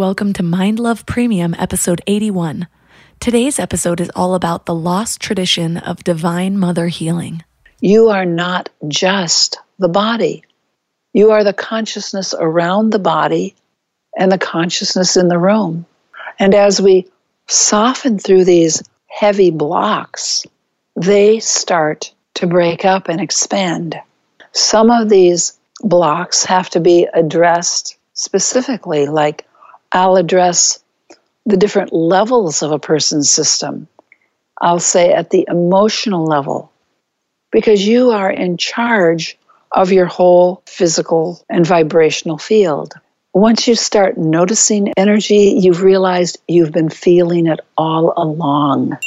Welcome to Mind Love Premium, episode 81. Today's episode is all about the lost tradition of divine mother healing. You are not just the body, you are the consciousness around the body and the consciousness in the room. And as we soften through these heavy blocks, they start to break up and expand. Some of these blocks have to be addressed specifically, like I'll address the different levels of a person's system. I'll say at the emotional level, because you are in charge of your whole physical and vibrational field. Once you start noticing energy, you've realized you've been feeling it all along.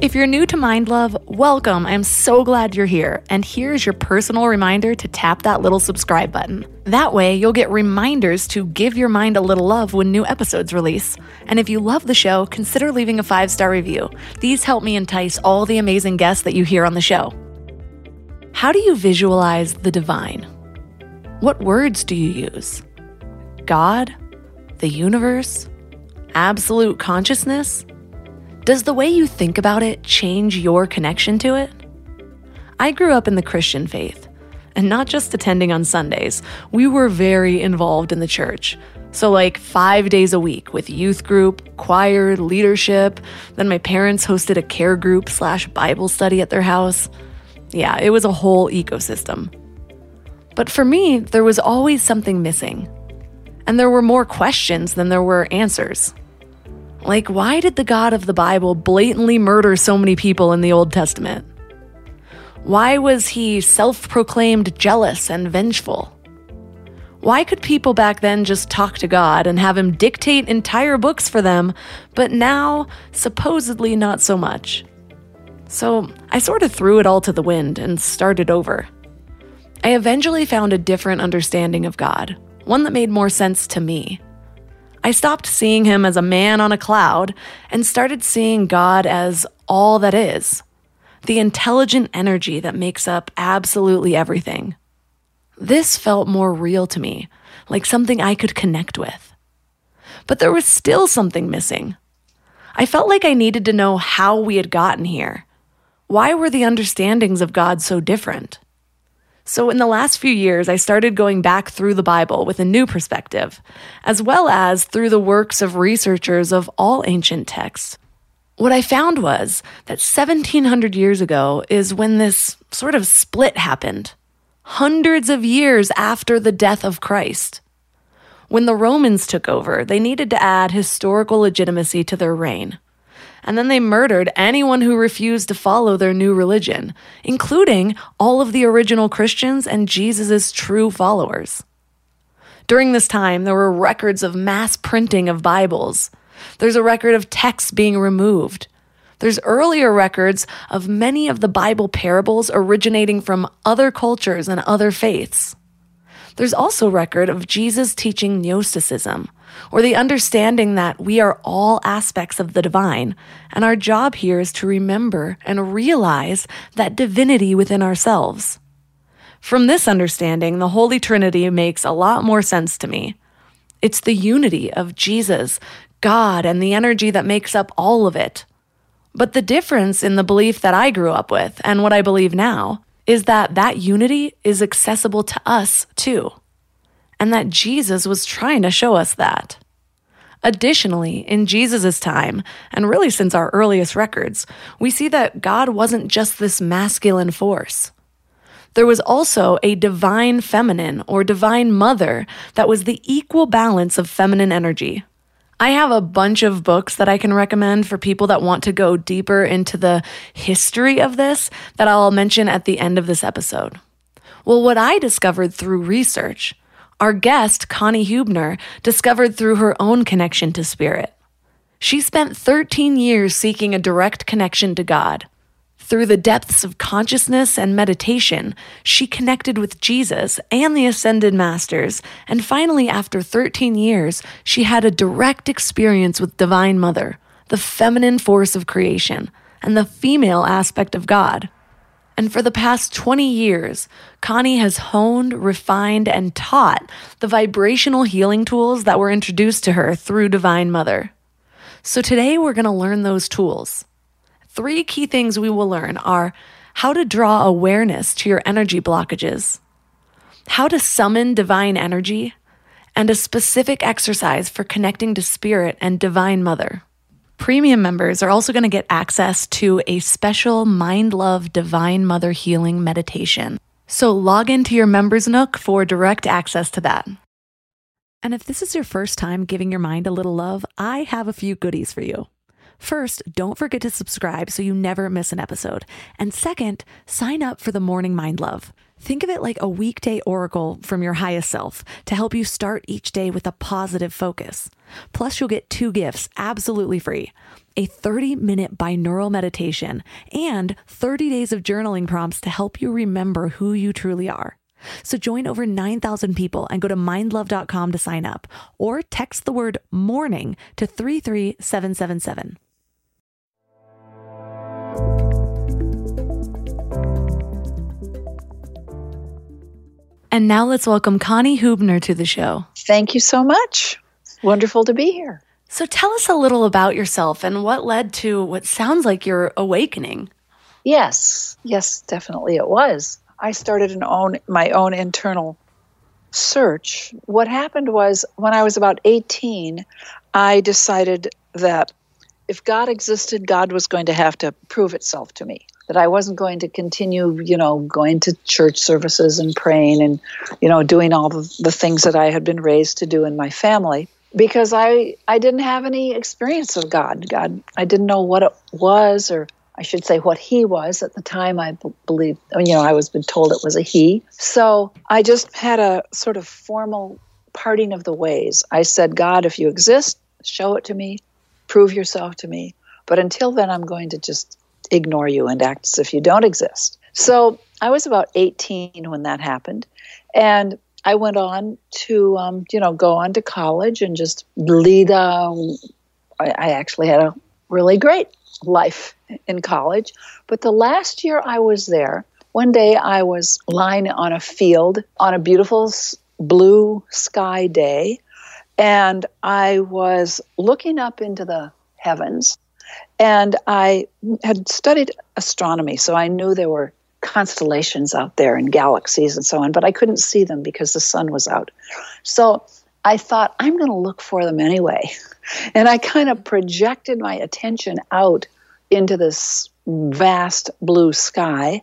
If you're new to Mind Love, welcome. I'm so glad you're here. And here's your personal reminder to tap that little subscribe button. That way, you'll get reminders to give your mind a little love when new episodes release. And if you love the show, consider leaving a five star review. These help me entice all the amazing guests that you hear on the show. How do you visualize the divine? What words do you use? God? The universe? Absolute consciousness? Does the way you think about it change your connection to it? I grew up in the Christian faith, and not just attending on Sundays. We were very involved in the church. So, like five days a week with youth group, choir, leadership. Then my parents hosted a care group slash Bible study at their house. Yeah, it was a whole ecosystem. But for me, there was always something missing. And there were more questions than there were answers. Like, why did the God of the Bible blatantly murder so many people in the Old Testament? Why was he self proclaimed jealous and vengeful? Why could people back then just talk to God and have him dictate entire books for them, but now, supposedly, not so much? So I sort of threw it all to the wind and started over. I eventually found a different understanding of God, one that made more sense to me. I stopped seeing him as a man on a cloud and started seeing God as all that is the intelligent energy that makes up absolutely everything. This felt more real to me, like something I could connect with. But there was still something missing. I felt like I needed to know how we had gotten here. Why were the understandings of God so different? So, in the last few years, I started going back through the Bible with a new perspective, as well as through the works of researchers of all ancient texts. What I found was that 1700 years ago is when this sort of split happened, hundreds of years after the death of Christ. When the Romans took over, they needed to add historical legitimacy to their reign and then they murdered anyone who refused to follow their new religion, including all of the original Christians and Jesus' true followers. During this time, there were records of mass printing of Bibles. There's a record of texts being removed. There's earlier records of many of the Bible parables originating from other cultures and other faiths. There's also record of Jesus teaching Gnosticism, or the understanding that we are all aspects of the divine, and our job here is to remember and realize that divinity within ourselves. From this understanding, the Holy Trinity makes a lot more sense to me. It's the unity of Jesus, God, and the energy that makes up all of it. But the difference in the belief that I grew up with and what I believe now is that that unity is accessible to us too, and that Jesus was trying to show us that. Additionally, in Jesus' time, and really since our earliest records, we see that God wasn't just this masculine force. There was also a divine feminine or divine mother that was the equal balance of feminine energy. I have a bunch of books that I can recommend for people that want to go deeper into the history of this that I'll mention at the end of this episode. Well, what I discovered through research, our guest, Connie Huebner, discovered through her own connection to spirit. She spent 13 years seeking a direct connection to God. Through the depths of consciousness and meditation, she connected with Jesus and the Ascended Masters, and finally, after 13 years, she had a direct experience with Divine Mother, the feminine force of creation, and the female aspect of God. And for the past 20 years, Connie has honed, refined, and taught the vibrational healing tools that were introduced to her through Divine Mother. So today we're going to learn those tools three key things we will learn are how to draw awareness to your energy blockages, how to summon divine energy, and a specific exercise for connecting to spirit and divine mother. Premium members are also going to get access to a special Mind Love Divine Mother Healing meditation. So log into your Members Nook for direct access to that. And if this is your first time giving your mind a little love, I have a few goodies for you. First, don't forget to subscribe so you never miss an episode. And second, sign up for the Morning Mind Love. Think of it like a weekday oracle from your highest self to help you start each day with a positive focus. Plus, you'll get two gifts absolutely free a 30 minute binaural meditation and 30 days of journaling prompts to help you remember who you truly are. So join over 9,000 people and go to mindlove.com to sign up or text the word morning to 33777. And now let's welcome Connie Huebner to the show. Thank you so much. Wonderful to be here. So tell us a little about yourself and what led to what sounds like your awakening. Yes, yes, definitely it was. I started an own my own internal search. What happened was when I was about 18, I decided that if God existed, God was going to have to prove itself to me that I wasn't going to continue, you know, going to church services and praying and, you know, doing all the, the things that I had been raised to do in my family because I I didn't have any experience of God. God, I didn't know what it was, or I should say what He was at the time. I b- believe, you know, I was been told it was a He. So I just had a sort of formal parting of the ways. I said, God, if you exist, show it to me, prove yourself to me. But until then, I'm going to just ignore you and act as if you don't exist. So I was about 18 when that happened. And I went on to, um, you know, go on to college and just lead. Um, I, I actually had a really great life in college. But the last year I was there, one day I was lying on a field on a beautiful blue sky day, and I was looking up into the heavens and I had studied astronomy, so I knew there were constellations out there and galaxies and so on, but I couldn't see them because the sun was out. So I thought, I'm going to look for them anyway. And I kind of projected my attention out into this vast blue sky.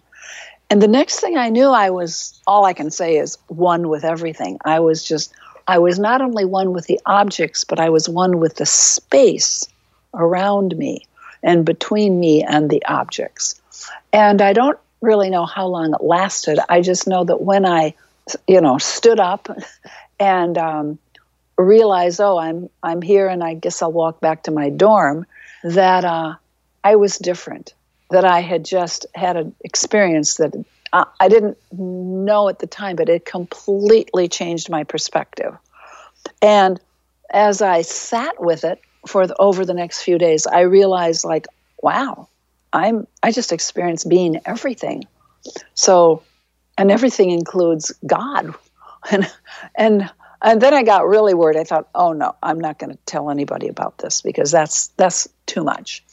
And the next thing I knew, I was, all I can say is one with everything. I was just, I was not only one with the objects, but I was one with the space around me and between me and the objects. And I don't really know how long it lasted. I just know that when I, you know, stood up and um, realized, oh, I'm I'm here, and I guess I'll walk back to my dorm. That uh, I was different. That I had just had an experience that uh, I didn't know at the time, but it completely changed my perspective. And as I sat with it, for the, over the next few days, I realized like, wow, I'm I just experienced being everything. So, and everything includes God, and and and then I got really worried. I thought, oh no, I'm not going to tell anybody about this because that's that's too much.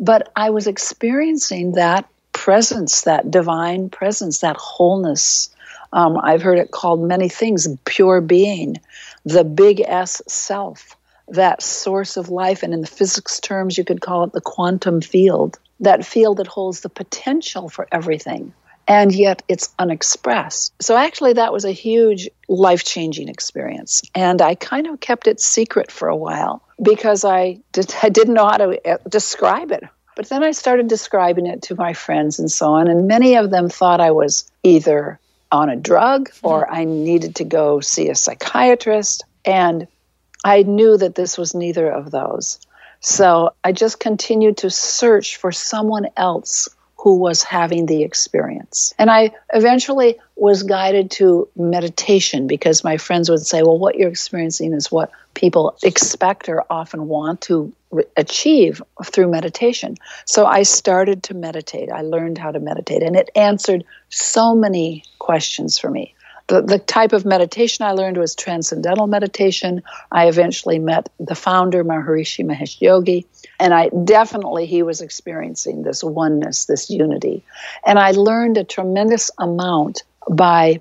But I was experiencing that presence, that divine presence, that wholeness. Um, I've heard it called many things pure being, the big S self that source of life. And in the physics terms, you could call it the quantum field, that field that holds the potential for everything. And yet it's unexpressed. So, actually, that was a huge life changing experience. And I kind of kept it secret for a while because I, did, I didn't know how to uh, describe it. But then I started describing it to my friends and so on. And many of them thought I was either on a drug or I needed to go see a psychiatrist. And I knew that this was neither of those. So I just continued to search for someone else who was having the experience. And I eventually was guided to meditation because my friends would say, well, what you're experiencing is what people expect or often want to re- achieve through meditation. So I started to meditate. I learned how to meditate, and it answered so many questions for me the, the type of meditation I learned was transcendental meditation. I eventually met the founder, Maharishi Mahesh Yogi, and I definitely he was experiencing this oneness, this unity. And I learned a tremendous amount by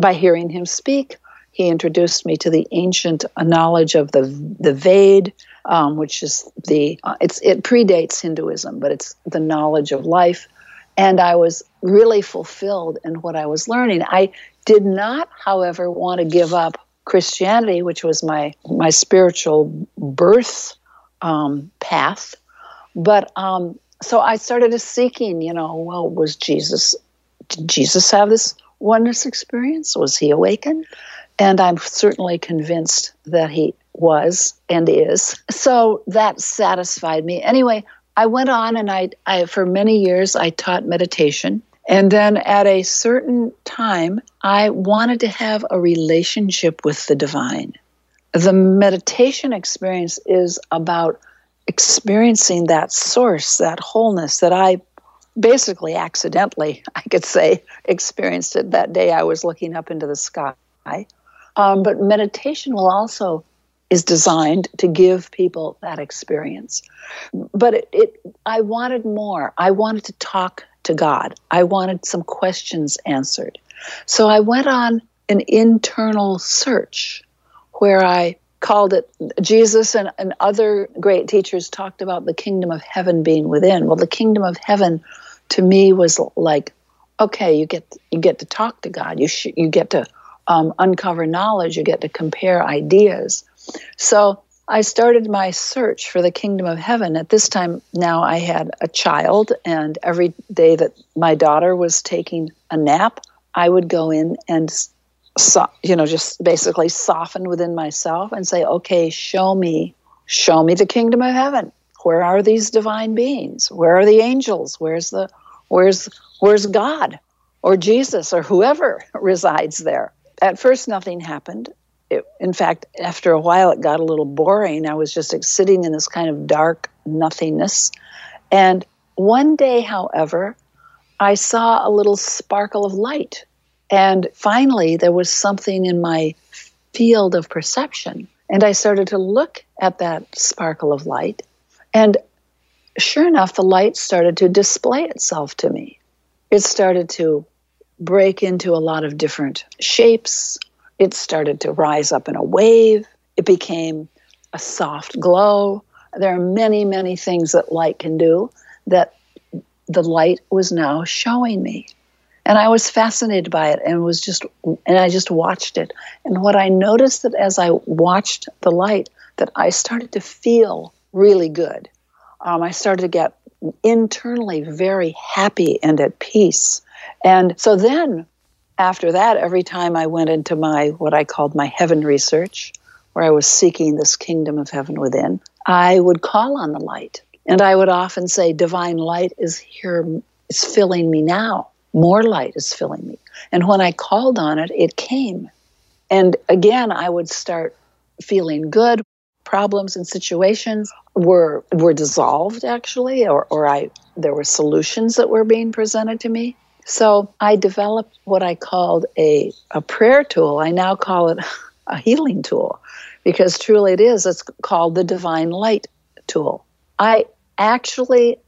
by hearing him speak. He introduced me to the ancient knowledge of the the Ved, um, which is the uh, it's it predates Hinduism, but it's the knowledge of life. And I was really fulfilled in what I was learning. I did not, however, want to give up Christianity, which was my my spiritual birth um, path. But um, so I started seeking. You know, well, was Jesus? Did Jesus have this oneness experience? Was he awakened? And I'm certainly convinced that he was and is. So that satisfied me. Anyway, I went on and I, I for many years I taught meditation and then at a certain time, I wanted to have a relationship with the divine. The meditation experience is about experiencing that source, that wholeness that I basically accidentally, I could say, experienced it that day I was looking up into the sky. Um, but meditation will also is designed to give people that experience. But it, it, I wanted more. I wanted to talk to God. I wanted some questions answered. So I went on an internal search where I called it Jesus and, and other great teachers talked about the kingdom of heaven being within. Well, the kingdom of heaven to me was like, okay, you get you get to talk to God. You sh- you get to um, uncover knowledge. You get to compare ideas. So I started my search for the kingdom of heaven. At this time, now I had a child, and every day that my daughter was taking a nap, I would go in and, so, you know, just basically soften within myself and say, okay, show me, show me the kingdom of heaven. Where are these divine beings? Where are the angels? Where's the, where's, where's God or Jesus or whoever resides there? At first, nothing happened it, in fact, after a while, it got a little boring. I was just sitting in this kind of dark nothingness. And one day, however, I saw a little sparkle of light. And finally, there was something in my field of perception. And I started to look at that sparkle of light. And sure enough, the light started to display itself to me. It started to break into a lot of different shapes, it started to rise up in a wave. It became a soft glow. There are many, many things that light can do that the light was now showing me. And I was fascinated by it and was just and I just watched it. And what I noticed that as I watched the light, that I started to feel really good. Um, I started to get internally very happy and at peace. And so then after that, every time I went into my what I called my heaven research, where I was seeking this kingdom of heaven within, I would call on the light. And I would often say, Divine light is here, it's filling me now. More light is filling me. And when I called on it, it came. And again, I would start feeling good. Problems and situations were were dissolved actually, or, or I there were solutions that were being presented to me. So I developed what I called a, a prayer tool. I now call it a healing tool because truly it is. It's called the Divine Light tool. I actually,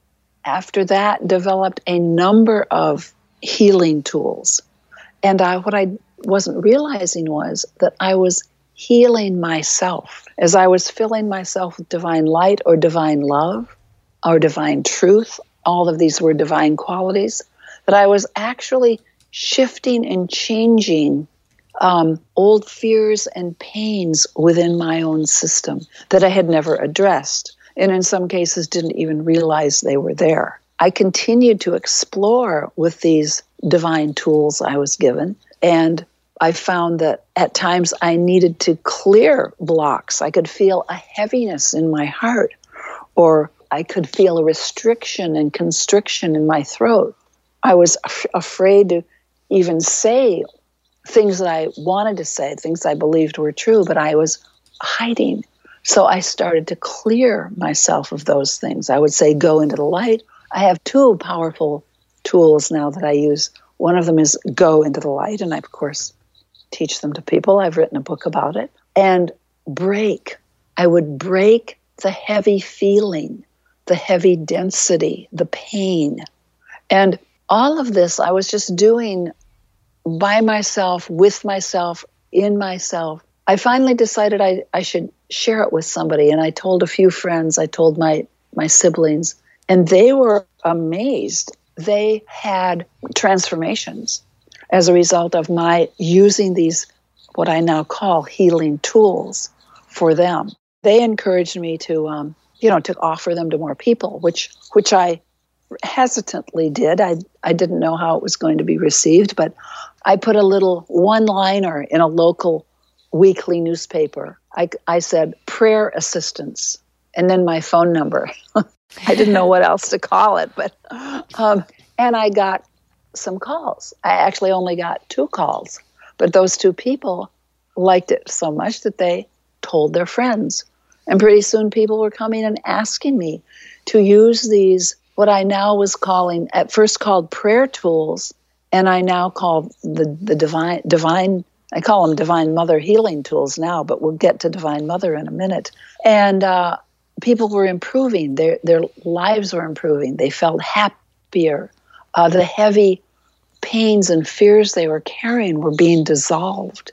after that, developed a number of healing tools. And I, what I wasn't realizing was that I was healing myself as I was filling myself with divine light or divine love or divine truth. All of these were divine qualities that I was actually shifting and changing um, old fears and pains within my own system that I had never addressed, and in some cases didn't even realize they were there. I continued to explore with these divine tools I was given And I found that at times I needed to clear blocks. I could feel a heaviness in my heart, or I could feel a restriction and constriction in my throat. I was af- afraid to even say things that I wanted to say, things I believed were true, but I was hiding. So I started to clear myself of those things. I would say, go into the light. I have two powerful tools now that I use. One of them is go into the light, and I, of course, teach them to people. I've written a book about it. And break. I would break the heavy feeling, the heavy density, the pain. And all of this I was just doing by myself, with myself, in myself. I finally decided I, I should share it with somebody. And I told a few friends, I told my, my siblings, and they were amazed. They had transformations as a result of my using these, what I now call healing tools for them. They encouraged me to, um, you know, to offer them to more people, which, which I hesitantly did. I, I didn't know how it was going to be received, but I put a little one liner in a local weekly newspaper. I, I said, prayer assistance, and then my phone number. I didn't know what else to call it, but, um, and I got some calls. I actually only got two calls, but those two people liked it so much that they told their friends. And pretty soon people were coming and asking me to use these, what I now was calling, at first called prayer tools, and I now call the, the divine, divine, I call them divine mother healing tools now, but we'll get to divine mother in a minute. And uh, people were improving, their, their lives were improving, they felt happier. Uh, the heavy pains and fears they were carrying were being dissolved.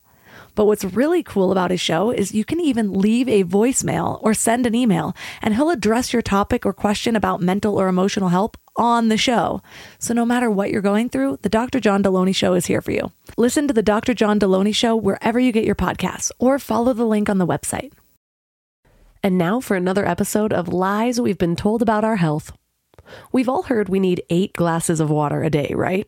But what's really cool about his show is you can even leave a voicemail or send an email, and he'll address your topic or question about mental or emotional help on the show. So no matter what you're going through, the Dr. John Delony Show is here for you. Listen to the Dr. John Delony Show wherever you get your podcasts or follow the link on the website. And now for another episode of Lies We've Been Told About Our Health. We've all heard we need eight glasses of water a day, right?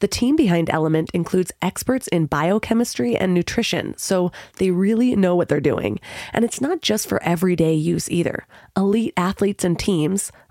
The team behind Element includes experts in biochemistry and nutrition, so they really know what they're doing. And it's not just for everyday use either. Elite athletes and teams,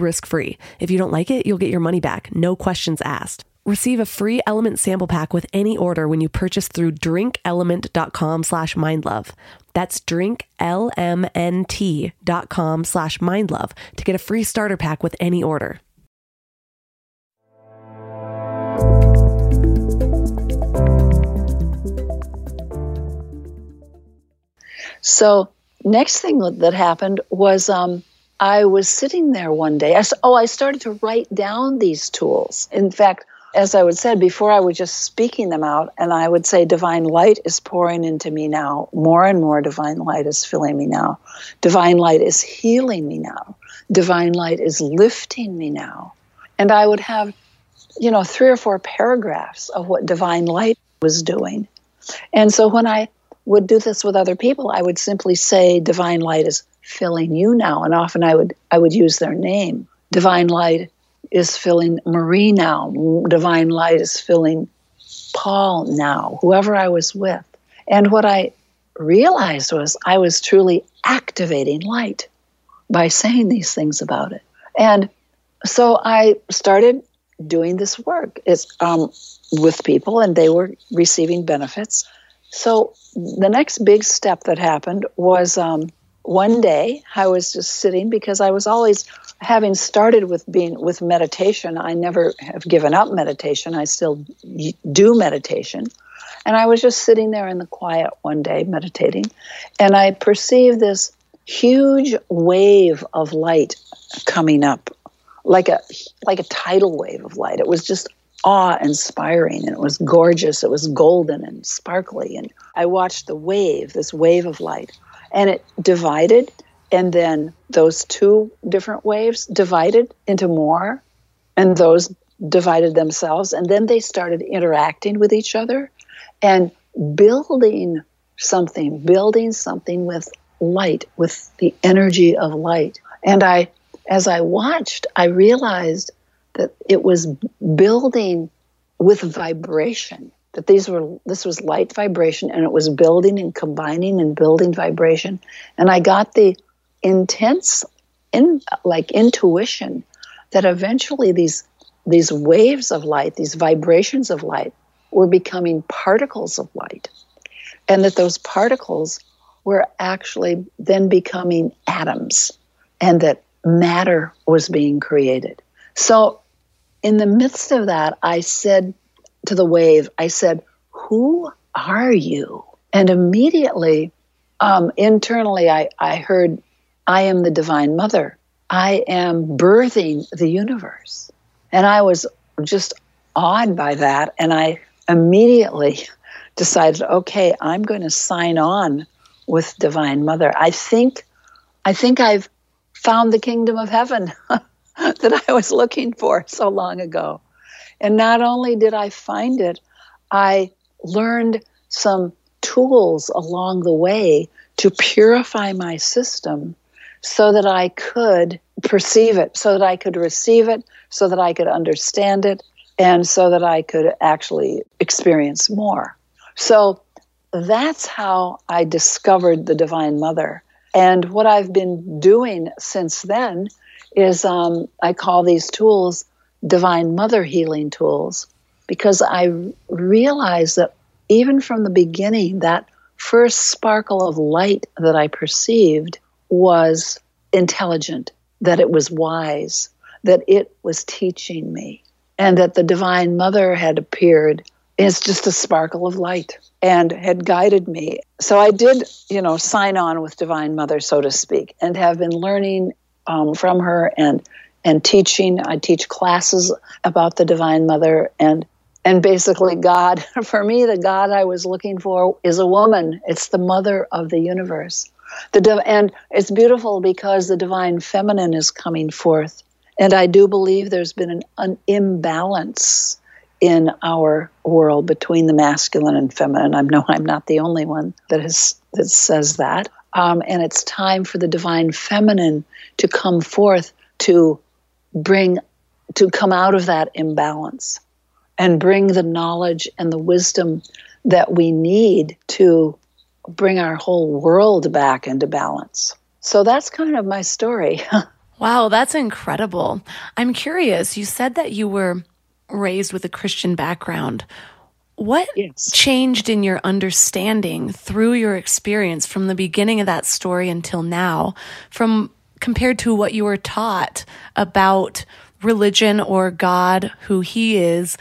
risk free. If you don't like it, you'll get your money back, no questions asked. Receive a free Element sample pack with any order when you purchase through drinkelement.com slash mindlove. That's drinklmnt.com slash mindlove to get a free starter pack with any order. So next thing that happened was um, I was sitting there one day. I, oh, I started to write down these tools. In fact, as I would said before, I was just speaking them out, and I would say, Divine light is pouring into me now. More and more divine light is filling me now. Divine light is healing me now. Divine light is lifting me now. And I would have, you know, three or four paragraphs of what divine light was doing. And so when I would do this with other people, I would simply say, Divine light is filling you now. And often I would I would use their name. Divine light is filling Marie now. Divine light is filling Paul now, whoever I was with. And what I realized was I was truly activating light by saying these things about it. And so I started doing this work. It's um, with people, and they were receiving benefits. So the next big step that happened was um, one day I was just sitting because I was always having started with being with meditation. I never have given up meditation. I still do meditation. And I was just sitting there in the quiet one day meditating, and I perceived this huge wave of light coming up like a like a tidal wave of light. It was just awe-inspiring and it was gorgeous. It was golden and sparkly and I watched the wave, this wave of light and it divided and then those two different waves divided into more and those divided themselves and then they started interacting with each other and building something building something with light with the energy of light and i as i watched i realized that it was building with vibration that these were this was light vibration and it was building and combining and building vibration. And i got the intense in like intuition that eventually these these waves of light these vibrations of light were becoming particles of light. And that those particles were actually then becoming atoms and that matter was being created. So in the midst of that i said to the wave, I said, Who are you? And immediately, um, internally, I, I heard, I am the Divine Mother. I am birthing the universe. And I was just awed by that. And I immediately decided, okay, I'm going to sign on with Divine Mother. I think, I think I've found the kingdom of heaven that I was looking for so long ago. And not only did I find it, I learned some tools along the way to purify my system so that I could perceive it, so that I could receive it, so that I could understand it, and so that I could actually experience more. So that's how I discovered the Divine Mother. And what I've been doing since then is um, I call these tools divine mother healing tools because I realized that even from the beginning, that first sparkle of light that I perceived was intelligent, that it was wise, that it was teaching me, and that the Divine Mother had appeared as just a sparkle of light and had guided me. So I did, you know, sign on with Divine Mother, so to speak, and have been learning um, from her and and teaching. I teach classes about the Divine Mother and and basically God. For me, the God I was looking for is a woman. It's the mother of the universe. The and it's beautiful because the divine feminine is coming forth. And I do believe there's been an, an imbalance in our world between the masculine and feminine. I know I'm not the only one that has that says that. Um, and it's time for the divine feminine to come forth to bring to come out of that imbalance and bring the knowledge and the wisdom that we need to bring our whole world back into balance. So that's kind of my story. wow, that's incredible. I'm curious. You said that you were raised with a Christian background. What yes. changed in your understanding through your experience from the beginning of that story until now, from compared to what you were taught about religion or God, who He is,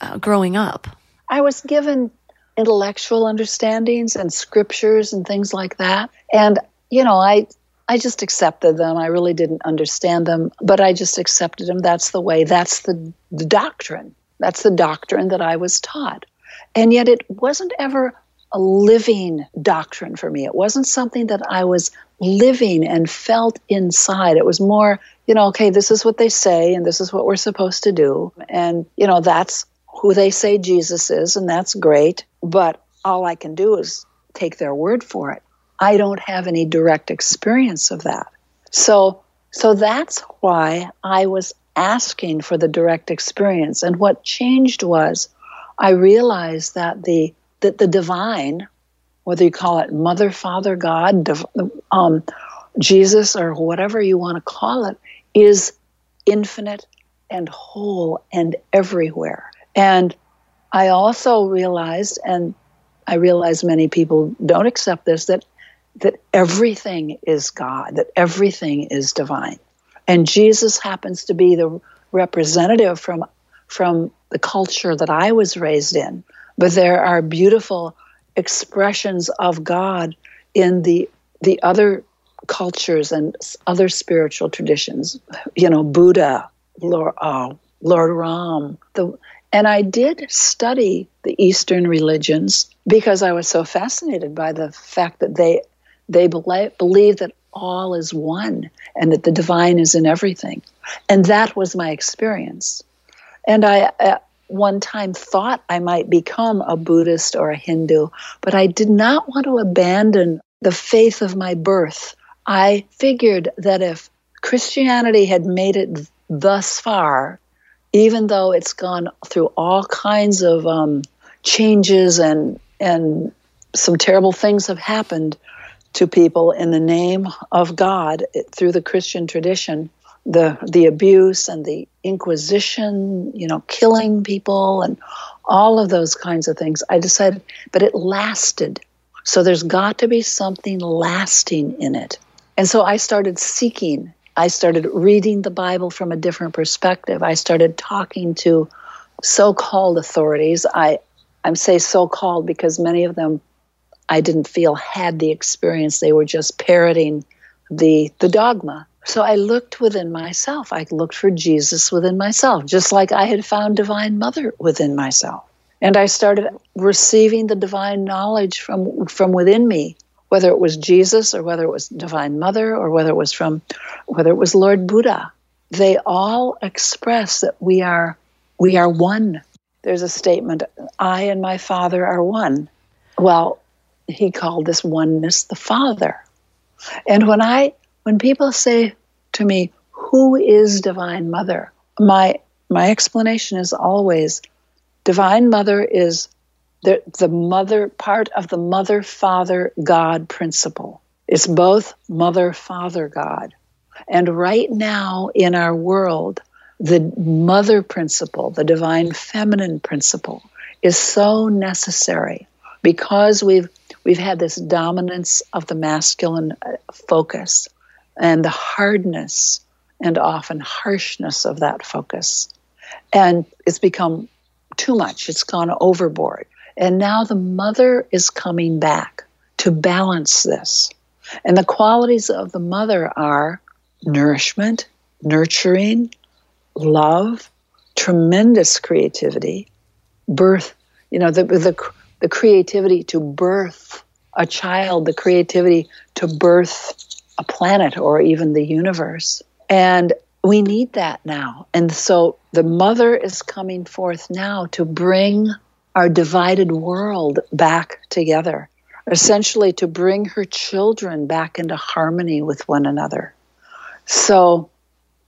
uh, growing up? I was given intellectual understandings and scriptures and things like that. And, you know, I I just accepted them. I really didn't understand them, but I just accepted them. That's the way. That's the, the doctrine. That's the doctrine that I was taught. And yet it wasn't ever a living doctrine for me. It wasn't something that I was living and felt inside. It was more, you know, okay, this is what they say and this is what we're supposed to do. And, you know, that's who they say Jesus is, and that's great. But all I can do is take their word for it. I don't have any direct experience of that. So, so that's why I was asking for the direct experience. And what changed was I realized that the that the divine, whether you call it Mother, Father, God, div- um, Jesus, or whatever you want to call it, is infinite and whole and everywhere. And I also realized, and I realize many people don't accept this, that that everything is God, that everything is divine. And Jesus happens to be the representative from from the culture that I was raised in. But there are beautiful expressions of God in the the other cultures and other spiritual traditions. You know, Buddha, Lord, uh, Lord Ram. The, and I did study the Eastern religions because I was so fascinated by the fact that they they believe, believe that all is one and that the divine is in everything. And that was my experience. And I, at one time, thought I might become a Buddhist or a Hindu, but I did not want to abandon the faith of my birth. I figured that if Christianity had made it thus far, even though it's gone through all kinds of um, changes and and some terrible things have happened to people in the name of God through the Christian tradition, the the abuse and the inquisition, you know, killing people and all of those kinds of things. I decided, but it lasted. So there's got to be something lasting in it. And so I started seeking. I started reading the Bible from a different perspective. I started talking to so-called authorities. I I say so-called because many of them I didn't feel had the experience. They were just parroting the the dogma. So I looked within myself. I looked for Jesus within myself, just like I had found Divine Mother within myself. And I started receiving the divine knowledge from, from within me, whether it was Jesus or whether it was Divine Mother or whether it was from whether it was Lord Buddha. They all express that we are we are one. There's a statement, I and my Father are one. Well, he called this oneness the Father. And when I when people say to me, Who is Divine Mother? My my explanation is always Divine Mother is the, the mother part of the mother father God principle. It's both mother father God. And right now in our world, the mother principle, the divine feminine principle, is so necessary because we've we've had this dominance of the masculine uh, focus and the hardness and often harshness of that focus. And it's become too much, it's gone overboard. And now the mother is coming back to balance this. And the qualities of the mother are nourishment, nurturing, love, tremendous creativity, birth, you know, the, the, the creativity to birth a child, the creativity to birth a planet or even the universe. And we need that now. And so the mother is coming forth now to bring our divided world back together, essentially to bring her children back into harmony with one another. So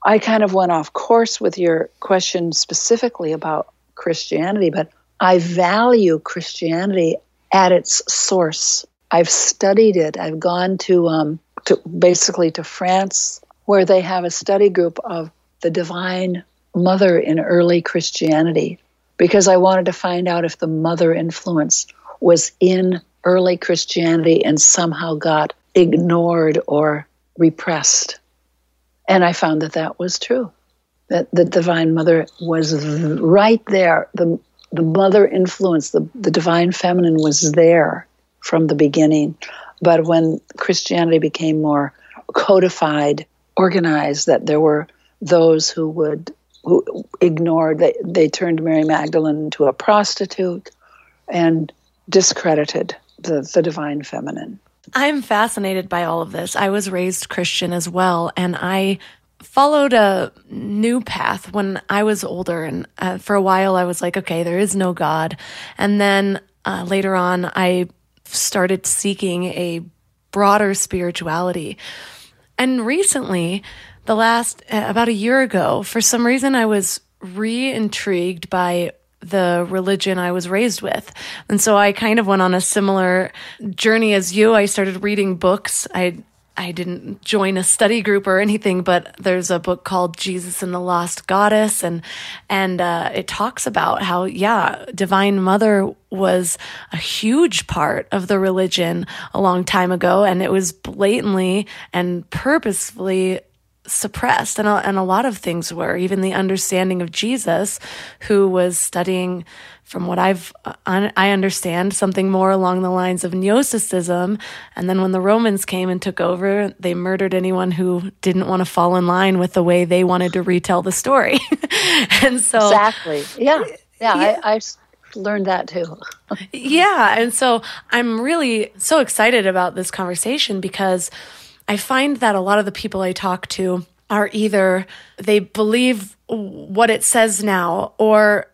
I kind of went off course with your question specifically about Christianity, but I value Christianity at its source. I've studied it. I've gone to um, to basically to France, where they have a study group of the Divine Mother in early Christianity, because I wanted to find out if the mother influence was in early Christianity and somehow got ignored or repressed. And I found that that was true. That the Divine Mother was right there. The, the mother influence, the, the Divine Feminine was there from the beginning. But when Christianity became more codified, organized that there were those who would who ignored they, they turned Mary Magdalene into a prostitute and discredited the, the divine feminine. I'm fascinated by all of this. I was raised Christian as well, and I followed a new path when I was older. And uh, for a while, I was like, okay, there is no God. And then uh, later on, I started seeking a broader spirituality. And recently, the last, uh, about a year ago, for some reason, I was re intrigued by the religion I was raised with. And so I kind of went on a similar journey as you. I started reading books. I I didn't join a study group or anything, but there's a book called Jesus and the Lost Goddess, and and uh, it talks about how yeah, Divine Mother was a huge part of the religion a long time ago, and it was blatantly and purposefully suppressed and a, and a lot of things were even the understanding of Jesus who was studying from what I've uh, I understand something more along the lines of gnosticism and then when the Romans came and took over they murdered anyone who didn't want to fall in line with the way they wanted to retell the story and so Exactly yeah yeah, yeah. I, I learned that too. yeah. And so I'm really so excited about this conversation because I find that a lot of the people I talk to are either they believe what it says now or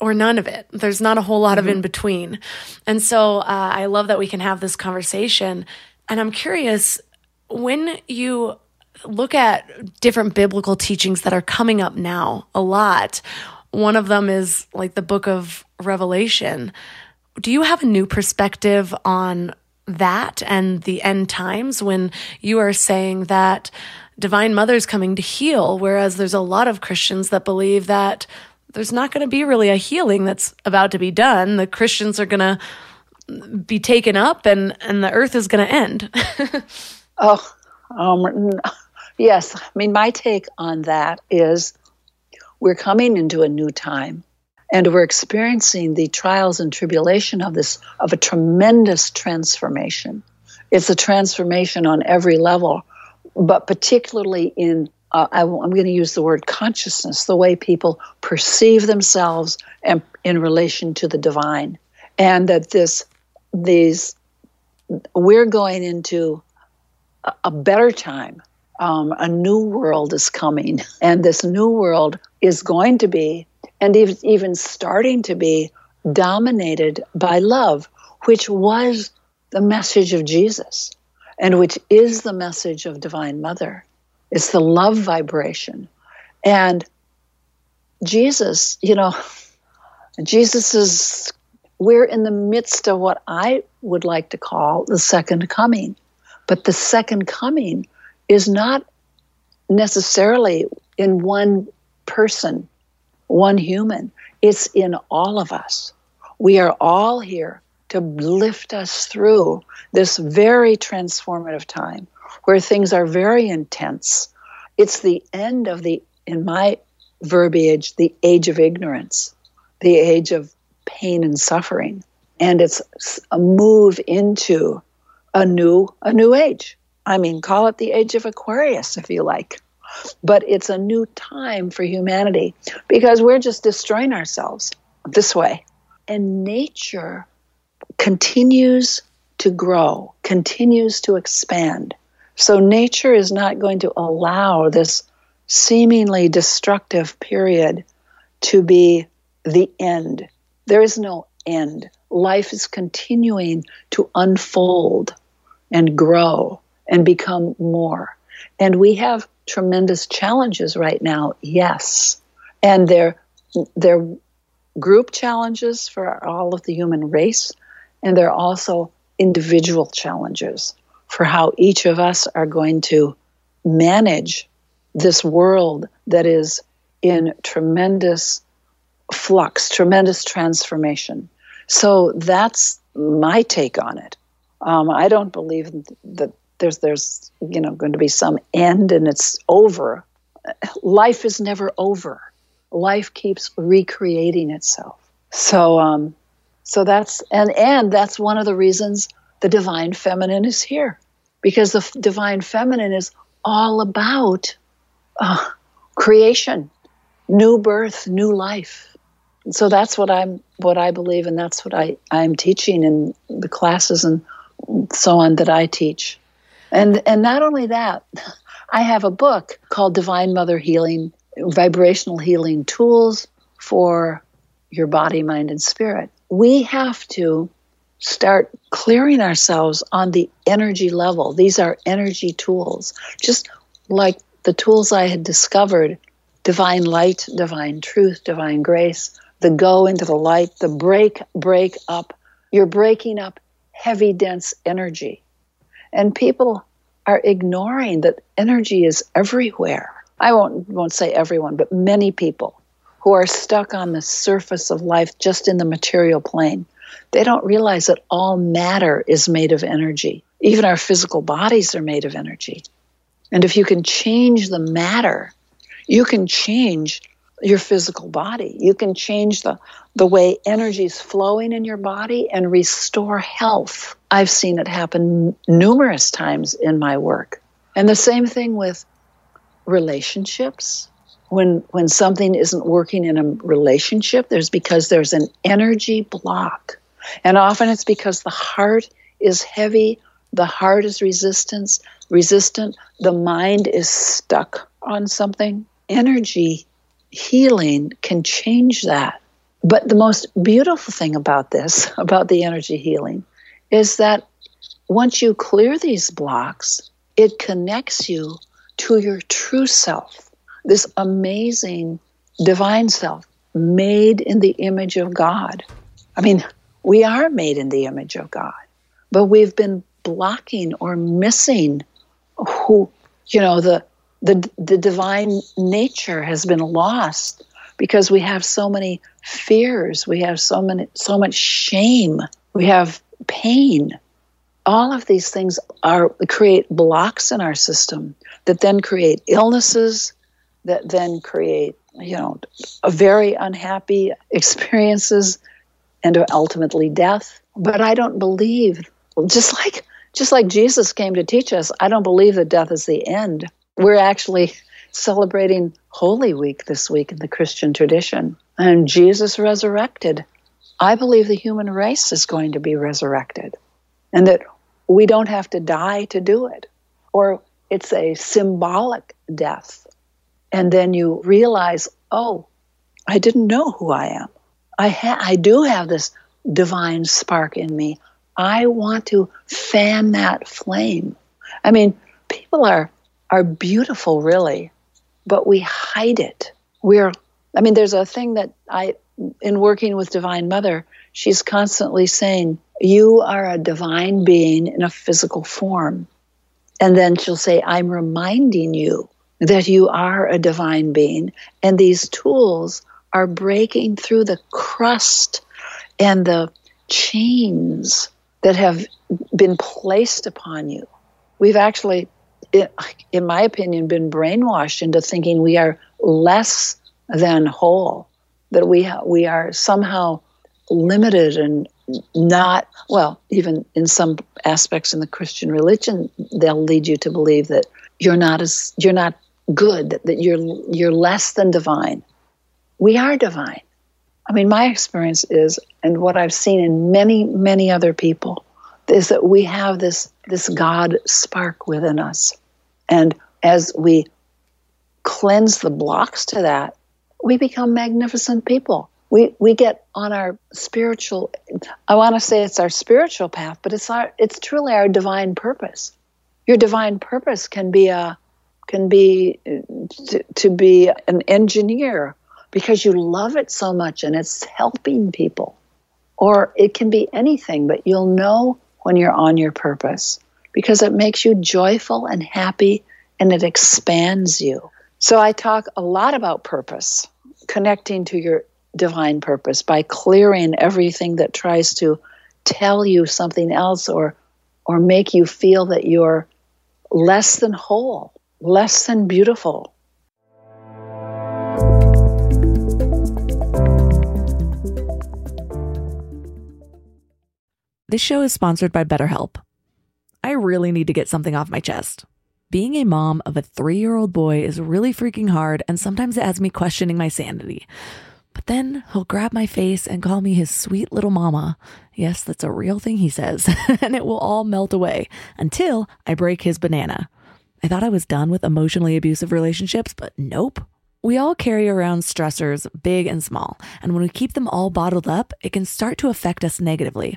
or none of it. There's not a whole lot mm-hmm. of in between. And so uh, I love that we can have this conversation. And I'm curious when you look at different biblical teachings that are coming up now a lot, one of them is like the book of Revelation. Do you have a new perspective on that and the end times when you are saying that divine mother's coming to heal whereas there's a lot of christians that believe that there's not going to be really a healing that's about to be done. The christians are going to be taken up and and the earth is going to end. Oh um, yes. I mean my take on that is we're coming into a new time and we're experiencing the trials and tribulation of this of a tremendous transformation. It's a transformation on every level but particularly in uh, I, am going to use the word consciousness the way people perceive themselves and in relation to the divine. And that this these we're going into a, a better time. Um, a new world is coming and this new world is going to be and even starting to be dominated by love, which was the message of Jesus and which is the message of Divine Mother. It's the love vibration. And Jesus, you know, Jesus is, we're in the midst of what I would like to call the second coming. But the second coming is not necessarily in one person one human. It's in all of us. We are all here to lift us through this very transformative time where things are very intense. It's the end of the, in my verbiage, the age of ignorance, the age of pain and suffering. And it's a move into a new, a new age. I mean, call it the age of Aquarius if you like but it's a new time for humanity because we're just destroying ourselves this way. And nature continues to grow, continues to expand. So nature is not going to allow this seemingly destructive period to be the end. There is no end. Life is continuing to unfold and grow and become more. And we have tremendous challenges right now, yes. And they're, they're group challenges for all of the human race, and they're also individual challenges for how each of us are going to manage this world that is in tremendous flux, tremendous transformation. So that's my take on it. Um, I don't believe that there's there's you know going to be some end and it's over life is never over life keeps recreating itself so um so that's and and that's one of the reasons the divine feminine is here because the divine feminine is all about uh, creation, new birth, new life. So that's what I'm what I believe and that's what I, I'm teaching in the classes and so on that I teach. And and not only that, I have a book called Divine Mother Healing Vibrational Healing Tools for your body, mind, and spirit. We have to start clearing ourselves on the energy level. These are energy tools, just like the tools I had discovered divine light, divine truth, divine grace, the go into the light, the break, break up. You're breaking up heavy, dense energy. And people are ignoring that energy is everywhere. I won't, won't say everyone, but many people who are stuck on the surface of life just in the material plane. They don't realize that all matter is made of energy. Even our physical bodies are made of energy. And if you can change the matter, you can change your physical body. You can change the, the way energy is flowing in your body and restore health. I've seen it happen numerous times in my work. And the same thing with relationships. When, when something isn't working in a relationship, there's because there's an energy block. And often it's because the heart is heavy, the heart is resistance, resistant, the mind is stuck on something. Energy healing can change that. But the most beautiful thing about this, about the energy healing, is that once you clear these blocks, it connects you to your true self, this amazing divine self made in the image of God. I mean, we are made in the image of God, but we've been blocking or missing who, you know, the the the divine nature has been lost because we have so many fears, we have so many so much shame, we have pain. All of these things are create blocks in our system that then create illnesses, that then create, you know, very unhappy experiences and ultimately death. But I don't believe just like just like Jesus came to teach us, I don't believe that death is the end. We're actually celebrating Holy Week this week in the Christian tradition. And Jesus resurrected. I believe the human race is going to be resurrected and that we don't have to die to do it. Or it's a symbolic death. And then you realize, oh, I didn't know who I am. I, ha- I do have this divine spark in me. I want to fan that flame. I mean, people are are beautiful really, but we hide it. We're I mean, there's a thing that I in working with Divine Mother, she's constantly saying, You are a divine being in a physical form. And then she'll say, I'm reminding you that you are a divine being. And these tools are breaking through the crust and the chains that have been placed upon you. We've actually, in my opinion, been brainwashed into thinking we are less than whole, that we, ha- we are somehow limited and not, well, even in some aspects in the Christian religion, they'll lead you to believe that you're not as, you're not good, that, that you're, you're less than divine. We are divine. I mean, my experience is, and what I've seen in many, many other people, is that we have this, this God spark within us. And as we cleanse the blocks to that, we become magnificent people. We, we get on our spiritual, I want to say it's our spiritual path, but it's, our, it's truly our divine purpose. Your divine purpose can be a, can be to, to be an engineer because you love it so much and it's helping people. Or it can be anything, but you'll know when you're on your purpose because it makes you joyful and happy and it expands you. So I talk a lot about purpose, connecting to your divine purpose by clearing everything that tries to tell you something else or or make you feel that you're less than whole, less than beautiful, This show is sponsored by BetterHelp. I really need to get something off my chest. Being a mom of a three year old boy is really freaking hard, and sometimes it has me questioning my sanity. But then he'll grab my face and call me his sweet little mama. Yes, that's a real thing he says, and it will all melt away until I break his banana. I thought I was done with emotionally abusive relationships, but nope. We all carry around stressors, big and small, and when we keep them all bottled up, it can start to affect us negatively.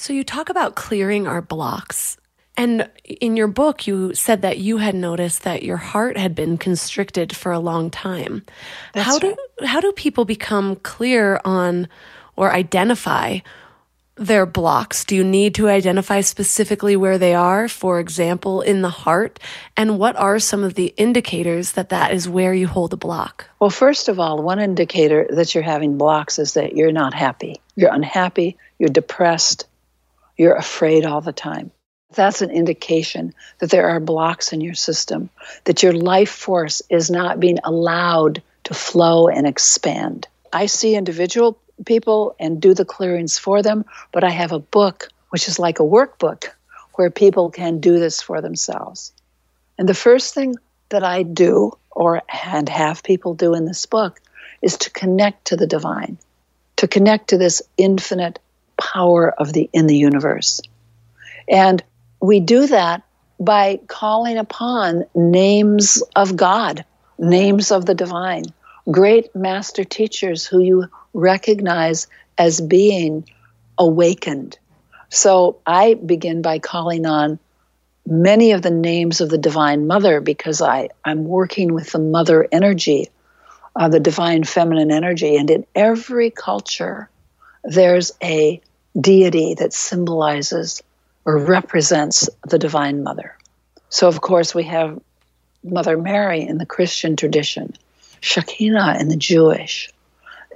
So you talk about clearing our blocks. And in your book, you said that you had noticed that your heart had been constricted for a long time. That's how right. do how do people become clear on or identify their blocks? Do you need to identify specifically where they are, for example, in the heart? And what are some of the indicators that that is where you hold a block? Well, first of all, one indicator that you're having blocks is that you're not happy. You're unhappy, you're depressed, you're afraid all the time. That's an indication that there are blocks in your system, that your life force is not being allowed to flow and expand. I see individual people and do the clearings for them, but I have a book which is like a workbook where people can do this for themselves. And the first thing that I do or and have people do in this book is to connect to the divine, to connect to this infinite power of the in the universe. And we do that by calling upon names of God, names of the divine, great master teachers who you recognize as being awakened. So I begin by calling on many of the names of the Divine Mother because I, I'm working with the mother energy, uh, the divine feminine energy. And in every culture, there's a deity that symbolizes or represents the Divine Mother. So, of course, we have Mother Mary in the Christian tradition, Shekinah in the Jewish.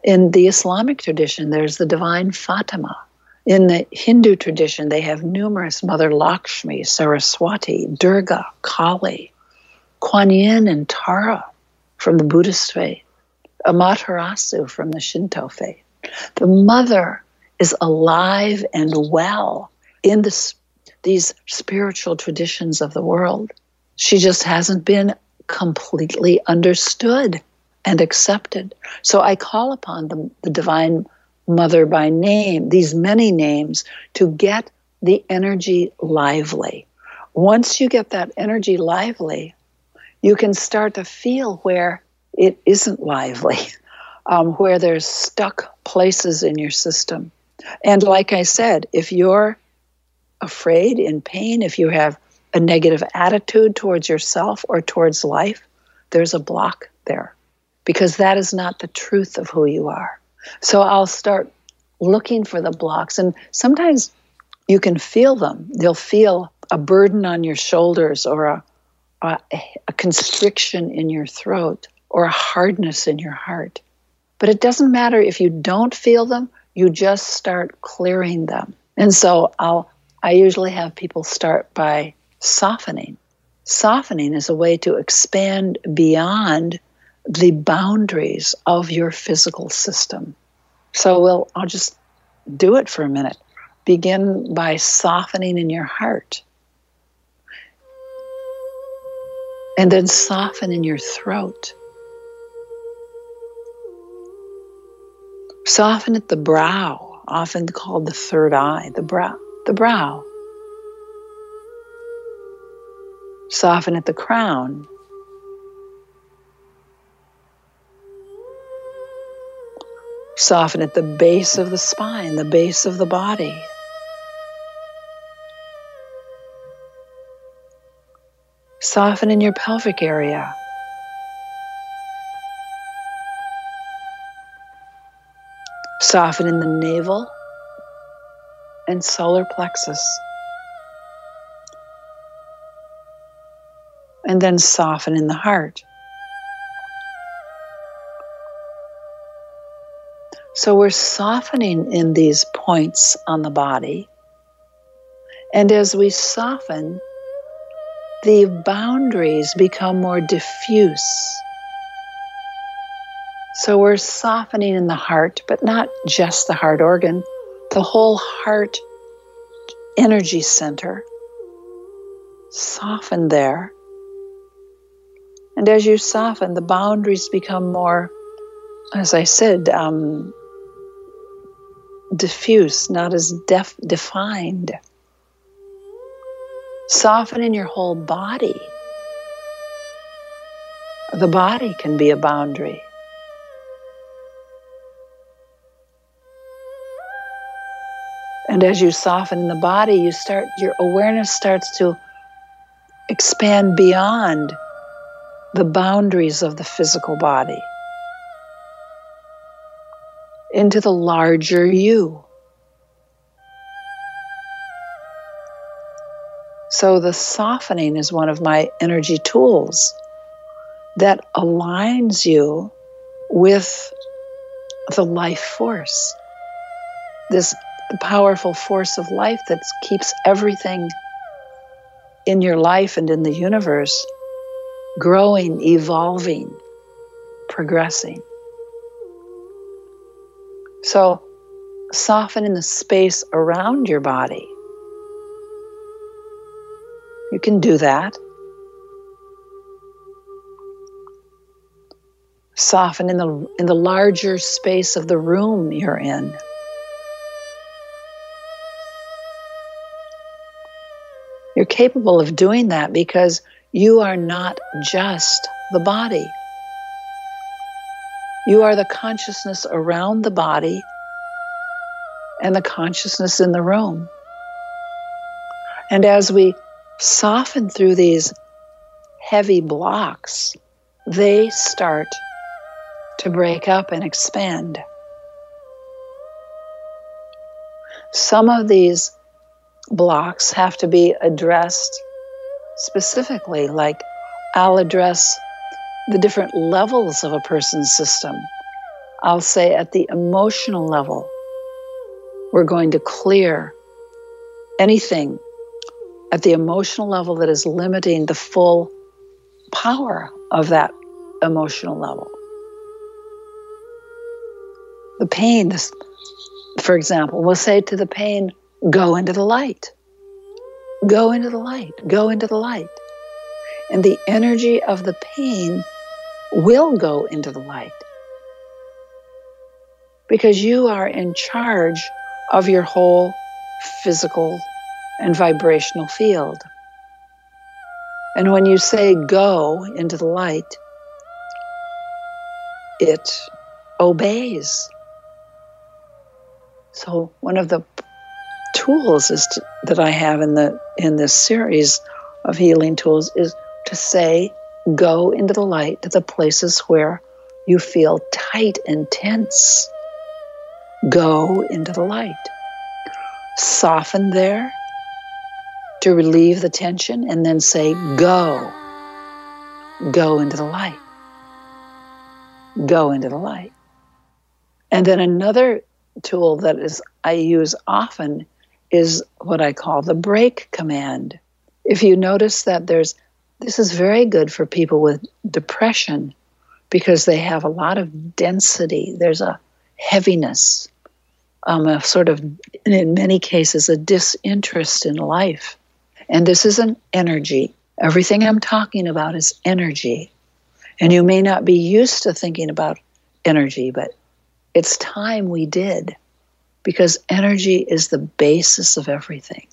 In the Islamic tradition, there's the Divine Fatima. In the Hindu tradition, they have numerous Mother Lakshmi, Saraswati, Durga, Kali, Kuan Yin, and Tara from the Buddhist faith, Amaterasu from the Shinto faith. The mother is alive and well in the these spiritual traditions of the world. She just hasn't been completely understood and accepted. So I call upon the, the Divine Mother by name, these many names, to get the energy lively. Once you get that energy lively, you can start to feel where it isn't lively, um, where there's stuck places in your system. And like I said, if you're afraid, in pain, if you have a negative attitude towards yourself or towards life, there's a block there because that is not the truth of who you are. So I'll start looking for the blocks, and sometimes you can feel them. You'll feel a burden on your shoulders or a, a, a constriction in your throat or a hardness in your heart. But it doesn't matter if you don't feel them, you just start clearing them. And so I'll I usually have people start by softening. Softening is a way to expand beyond the boundaries of your physical system. So we'll I'll just do it for a minute. Begin by softening in your heart. And then soften in your throat. Soften at the brow, often called the third eye, the brow the brow. Soften at the crown. Soften at the base of the spine, the base of the body. Soften in your pelvic area. Soften in the navel and solar plexus. And then soften in the heart. So we're softening in these points on the body. And as we soften, the boundaries become more diffuse. So we're softening in the heart, but not just the heart organ, the whole heart energy center. Soften there. And as you soften, the boundaries become more, as I said, um, diffuse, not as def- defined. Soften in your whole body. The body can be a boundary. And as you soften in the body, you start your awareness starts to expand beyond the boundaries of the physical body into the larger you. So, the softening is one of my energy tools that aligns you with the life force, this the powerful force of life that keeps everything in your life and in the universe growing, evolving, progressing. So, soften in the space around your body. You can do that. Soften in the, in the larger space of the room you're in. You're capable of doing that because you are not just the body. You are the consciousness around the body and the consciousness in the room. And as we soften through these heavy blocks, they start to break up and expand. Some of these blocks have to be addressed specifically, like I'll address the different levels of a person's system. I'll say at the emotional level, we're going to clear anything at the emotional level that is limiting the full power of that emotional level. The pain, this, for example, we'll say to the pain, go into the light. Go into the light. Go into the light. And the energy of the pain will go into the light because you are in charge of your whole physical and vibrational field. And when you say go into the light, it obeys. So one of the tools is to, that I have in the in this series of healing tools is to say go into the light to the places where you feel tight and tense. Go into the light. Soften there to relieve the tension and then say go. Go into the light. Go into the light. And then another tool that is I use often is what I call the break command. If you notice that there's this is very good for people with depression because they have a lot of density. There's a heaviness, um, a sort of, in many cases, a disinterest in life. And this is an energy. Everything I'm talking about is energy. And you may not be used to thinking about energy, but it's time we did because energy is the basis of everything.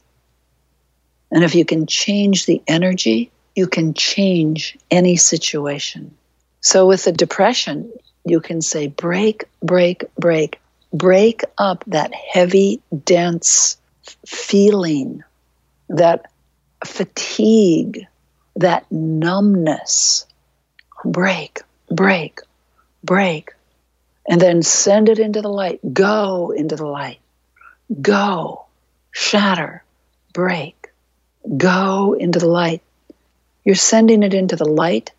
And if you can change the energy, you can change any situation. So with the depression, you can say break, break, break. Break up that heavy, dense feeling, that fatigue, that numbness. Break, break, break. And then send it into the light. Go into the light. Go. Shatter. Break. Go into the light. You're sending it into the light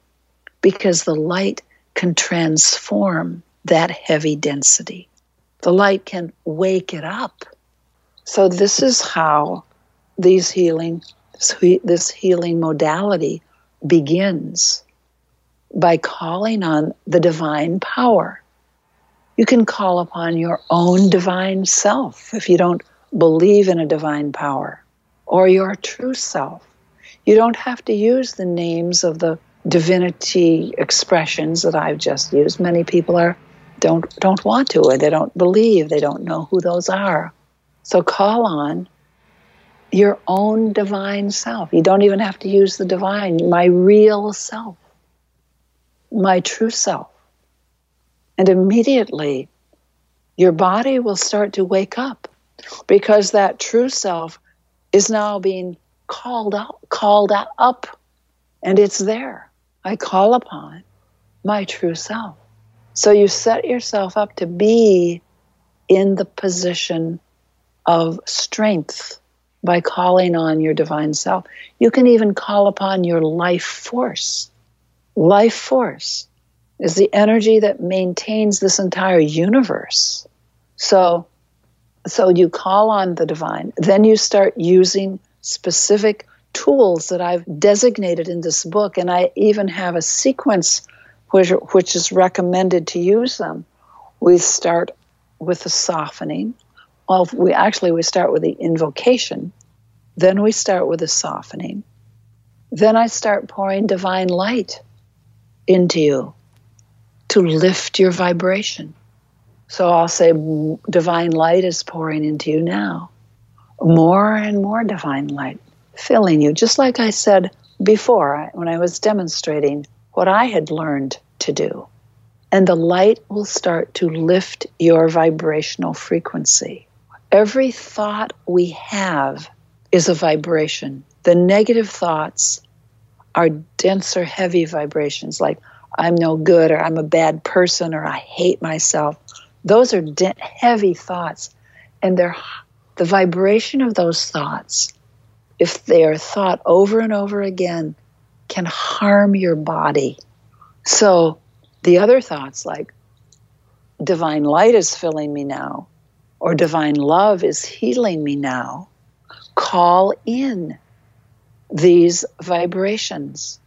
because the light can transform that heavy density. The light can wake it up. So this is how these healing this healing modality begins by calling on the divine power. You can call upon your own divine self if you don't believe in a divine power, or your true self you don't have to use the names of the divinity expressions that I've just used. Many people are don't don't want to or they don't believe, they don't know who those are. So call on your own divine self. You don't even have to use the divine, my real self, my true self. And immediately your body will start to wake up because that true self is now being called out, called up, and it's there. I call upon my true self. So you set yourself up to be in the position of strength by calling on your divine self. You can even call upon your life force. Life force is the energy that maintains this entire universe. So so you call on the divine, then you start using specific tools that I've designated in this book, and I even have a sequence which, which is recommended to use them. We start with the softening. Well, we actually we start with the invocation, then we start with the softening. Then I start pouring divine light into you to lift your vibration. So I'll say, Divine light is pouring into you now more and more divine light filling you, just like I said before when I was demonstrating what I had learned to do. And the light will start to lift your vibrational frequency. Every thought we have is a vibration. The negative thoughts are denser, heavy vibrations like I'm no good or I'm a bad person or I hate myself. Those are heavy thoughts and they're the vibration of those thoughts, if they are thought over and over again, can harm your body. So the other thoughts, like divine light is filling me now, or divine love is healing me now, call in these vibrations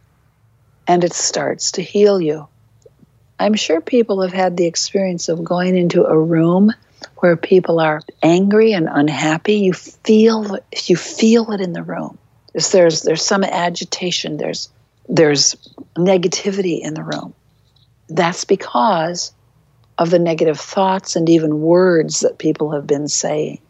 and it starts to heal you. I'm sure people have had the experience of going into a room where people are angry and unhappy, you feel you feel it in the room. there's there's some agitation, there's there's negativity in the room. That's because of the negative thoughts and even words that people have been saying.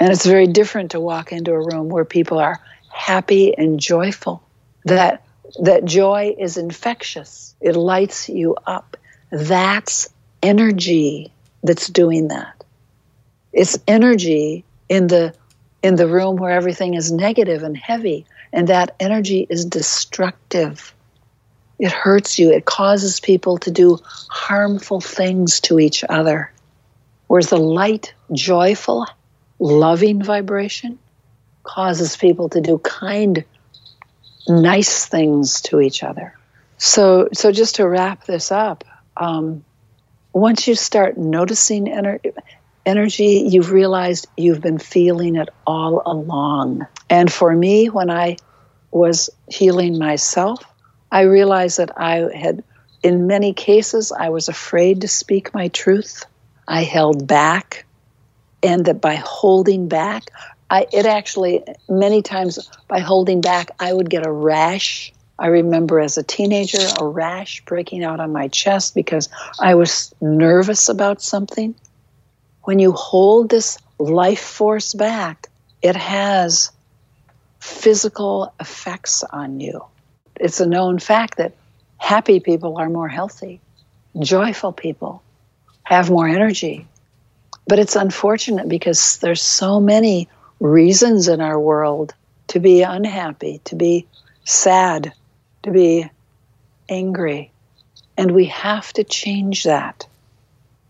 And it's very different to walk into a room where people are happy and joyful. That that joy is infectious. It lights you up. That's energy that's doing that. It's energy in the in the room where everything is negative and heavy and that energy is destructive. It hurts you. It causes people to do harmful things to each other. Whereas the light, joyful, loving vibration causes people to do kind, nice things to each other. So, so just to wrap this up, um, once you start noticing ener- energy, you've realized you've been feeling it all along. And for me, when I was healing myself, I realized that I had, in many cases, I was afraid to speak my truth. I held back, and that by holding back, I, it actually, many times by holding back, I would get a rash. I remember as a teenager a rash breaking out on my chest because I was nervous about something. When you hold this life force back, it has physical effects on you. It's a known fact that happy people are more healthy, joyful people have more energy. But it's unfortunate because there's so many reasons in our world to be unhappy, to be sad, to be angry. And we have to change that.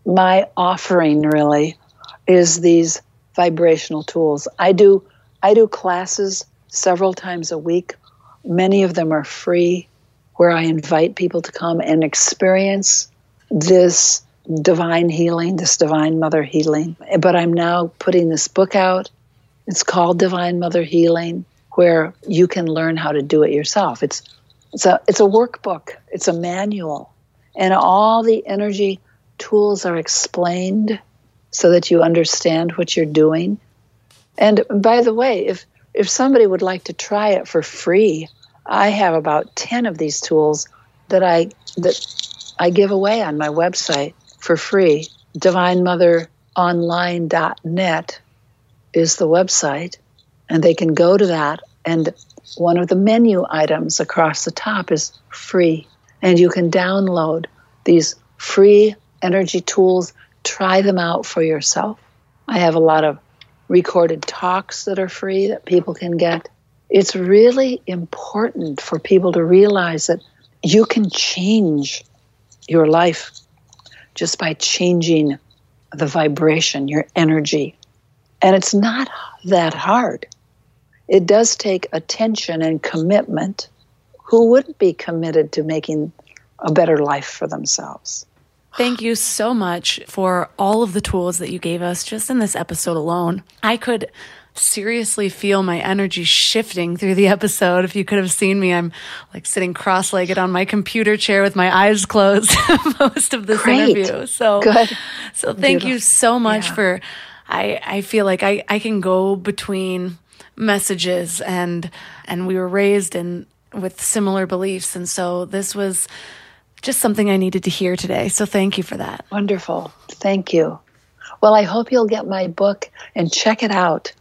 My offering really is these vibrational tools. I do I do classes several times a week. Many of them are free where I invite people to come and experience this divine healing, this divine mother healing. But I'm now putting this book out it's called Divine Mother Healing, where you can learn how to do it yourself. It's it's a it's a workbook. It's a manual, and all the energy tools are explained so that you understand what you're doing. And by the way, if if somebody would like to try it for free, I have about 10 of these tools that I that I give away on my website for free, divinemotheronline.net is the website, and they can go to that. And one of the menu items across the top is free. And you can download these free energy tools, try them out for yourself. I have a lot of recorded talks that are free that people can get. It's really important for people to realize that you can change your life just by changing the vibration, your energy. And it's not that hard. It does take attention and commitment. Who wouldn't be committed to making a better life for themselves? Thank you so much for all of the tools that you gave us just in this episode alone. I could seriously feel my energy shifting through the episode. If you could have seen me, I'm like sitting cross legged on my computer chair with my eyes closed most of this Great. interview. So, Good. so thank Beautiful. you so much yeah. for I, I feel like I, I can go between messages and and we were raised in with similar beliefs and so this was just something I needed to hear today. So thank you for that. Wonderful. Thank you. Well, I hope you'll get my book and check it out.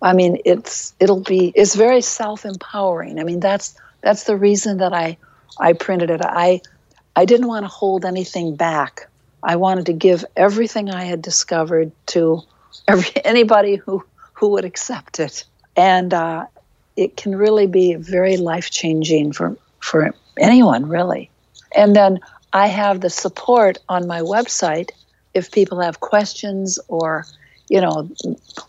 I mean, it's it'll be it's very self-empowering. I mean, that's that's the reason that I I printed it. I I didn't want to hold anything back. I wanted to give everything I had discovered to every, anybody who who would accept it, and uh, it can really be very life changing for for anyone really. And then I have the support on my website if people have questions or you know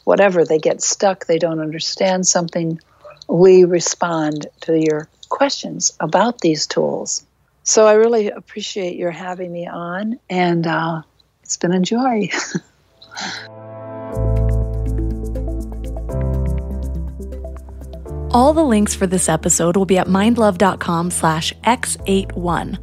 whatever they get stuck they don't understand something we respond to your questions about these tools. So i really appreciate your having me on and uh, it's been a joy All the links for this episode will be at mindlove.com slash x81.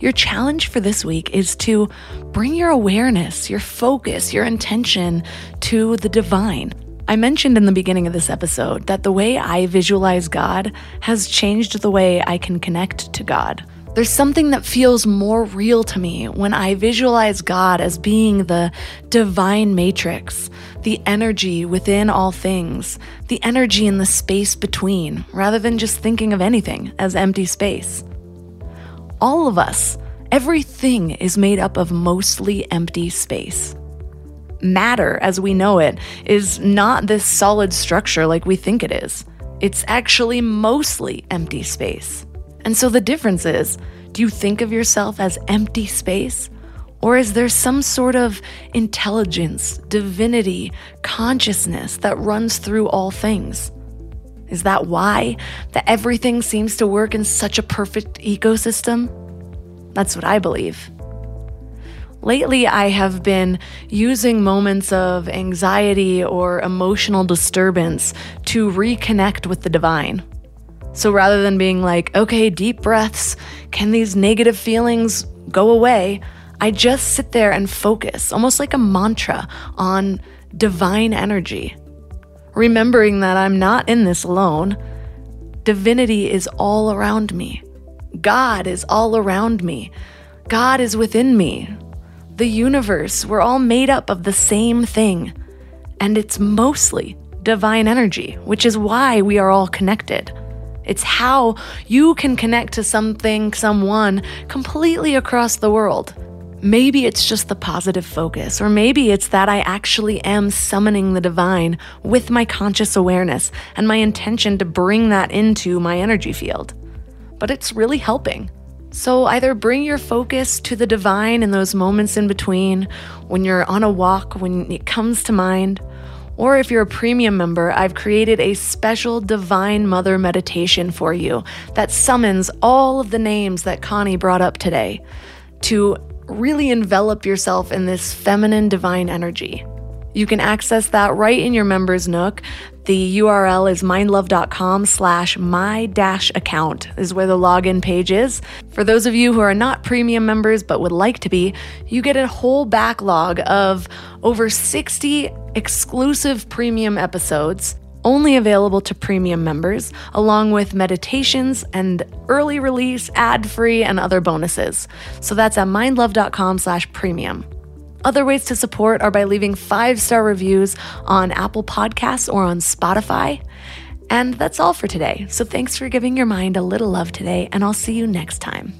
Your challenge for this week is to bring your awareness, your focus, your intention to the divine. I mentioned in the beginning of this episode that the way I visualize God has changed the way I can connect to God. There's something that feels more real to me when I visualize God as being the divine matrix, the energy within all things, the energy in the space between, rather than just thinking of anything as empty space. All of us, everything is made up of mostly empty space. Matter, as we know it, is not this solid structure like we think it is. It's actually mostly empty space. And so the difference is do you think of yourself as empty space? Or is there some sort of intelligence, divinity, consciousness that runs through all things? Is that why that everything seems to work in such a perfect ecosystem? That's what I believe. Lately, I have been using moments of anxiety or emotional disturbance to reconnect with the divine. So rather than being like, okay, deep breaths, can these negative feelings go away? I just sit there and focus, almost like a mantra, on divine energy. Remembering that I'm not in this alone. Divinity is all around me. God is all around me. God is within me. The universe, we're all made up of the same thing. And it's mostly divine energy, which is why we are all connected. It's how you can connect to something, someone completely across the world. Maybe it's just the positive focus, or maybe it's that I actually am summoning the divine with my conscious awareness and my intention to bring that into my energy field. But it's really helping. So either bring your focus to the divine in those moments in between, when you're on a walk, when it comes to mind, or if you're a premium member, I've created a special Divine Mother meditation for you that summons all of the names that Connie brought up today to really envelop yourself in this feminine divine energy. You can access that right in your members nook. The URL is mindlove.com slash my dash account is where the login page is. For those of you who are not premium members but would like to be, you get a whole backlog of over 60 exclusive premium episodes only available to premium members, along with meditations and early release, ad-free, and other bonuses. So that's at mindlove.com slash premium. Other ways to support are by leaving five star reviews on Apple Podcasts or on Spotify. And that's all for today. So thanks for giving your mind a little love today, and I'll see you next time.